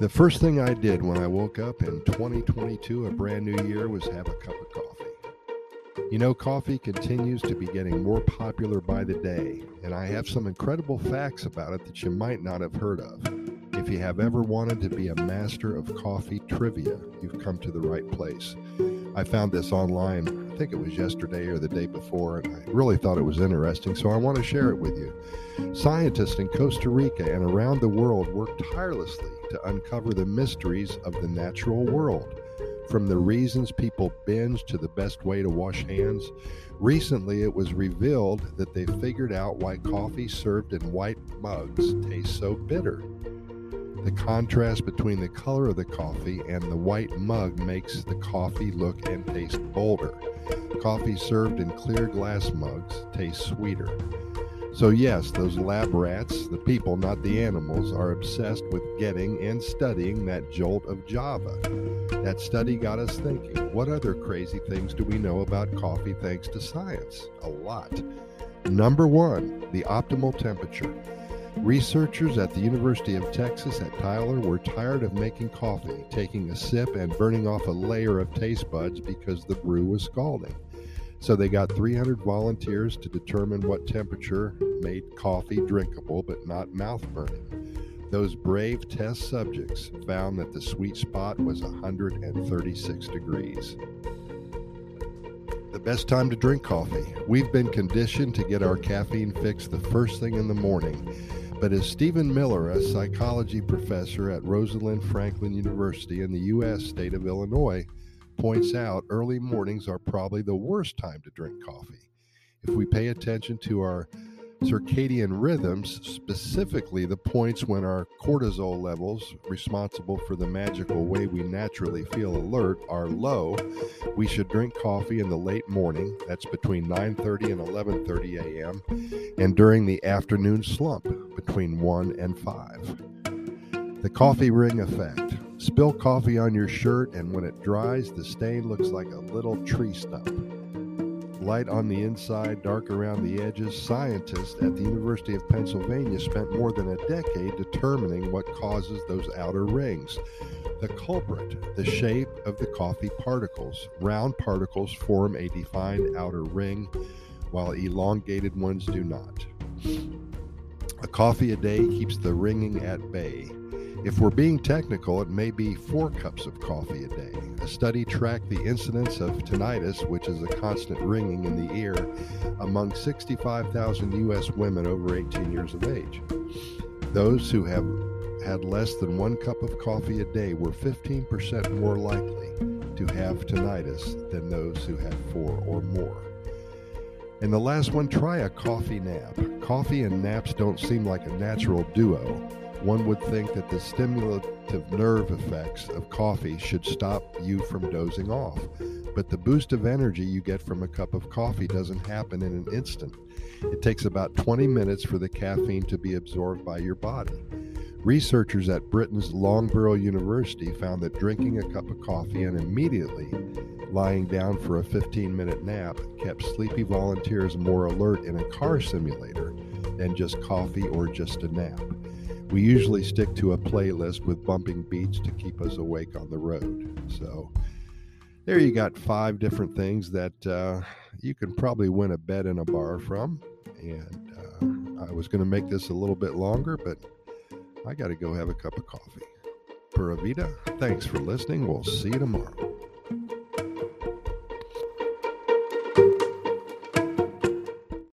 The first thing I did when I woke up in 2022, a brand new year, was have a cup of coffee. You know, coffee continues to be getting more popular by the day, and I have some incredible facts about it that you might not have heard of. If you have ever wanted to be a master of coffee trivia, you've come to the right place. I found this online, I think it was yesterday or the day before, and I really thought it was interesting, so I want to share it with you. Scientists in Costa Rica and around the world work tirelessly to uncover the mysteries of the natural world. From the reasons people binge to the best way to wash hands, recently it was revealed that they figured out why coffee served in white mugs tastes so bitter. The contrast between the color of the coffee and the white mug makes the coffee look and taste bolder. Coffee served in clear glass mugs tastes sweeter. So, yes, those lab rats, the people, not the animals, are obsessed with getting and studying that jolt of Java. That study got us thinking what other crazy things do we know about coffee thanks to science? A lot. Number one, the optimal temperature. Researchers at the University of Texas at Tyler were tired of making coffee, taking a sip and burning off a layer of taste buds because the brew was scalding. So they got 300 volunteers to determine what temperature made coffee drinkable but not mouth burning. Those brave test subjects found that the sweet spot was 136 degrees. The best time to drink coffee. We've been conditioned to get our caffeine fix the first thing in the morning. But as Stephen Miller, a psychology professor at Rosalind Franklin University in the U.S. state of Illinois, points out early mornings are probably the worst time to drink coffee. If we pay attention to our circadian rhythms, specifically the points when our cortisol levels, responsible for the magical way we naturally feel alert, are low, we should drink coffee in the late morning, that's between 9:30 and 11:30 a.m., and during the afternoon slump between 1 and 5. The coffee ring effect. Spill coffee on your shirt, and when it dries, the stain looks like a little tree stump. Light on the inside, dark around the edges. Scientists at the University of Pennsylvania spent more than a decade determining what causes those outer rings. The culprit, the shape of the coffee particles. Round particles form a defined outer ring, while elongated ones do not. Coffee a day keeps the ringing at bay. If we're being technical, it may be four cups of coffee a day. A study tracked the incidence of tinnitus, which is a constant ringing in the ear, among 65,000 U.S. women over 18 years of age. Those who have had less than one cup of coffee a day were 15% more likely to have tinnitus than those who had four or more. And the last one, try a coffee nap. Coffee and naps don't seem like a natural duo one would think that the stimulative nerve effects of coffee should stop you from dozing off. But the boost of energy you get from a cup of coffee doesn't happen in an instant. It takes about 20 minutes for the caffeine to be absorbed by your body. Researchers at Britain's Loughborough University found that drinking a cup of coffee and immediately lying down for a 15 minute nap kept sleepy volunteers more alert in a car simulator than just coffee or just a nap. We usually stick to a playlist with bumping beats to keep us awake on the road. So there you got five different things that uh, you can probably win a bet in a bar from. And uh, I was going to make this a little bit longer, but I got to go have a cup of coffee. Pura Vida, thanks for listening. We'll see you tomorrow.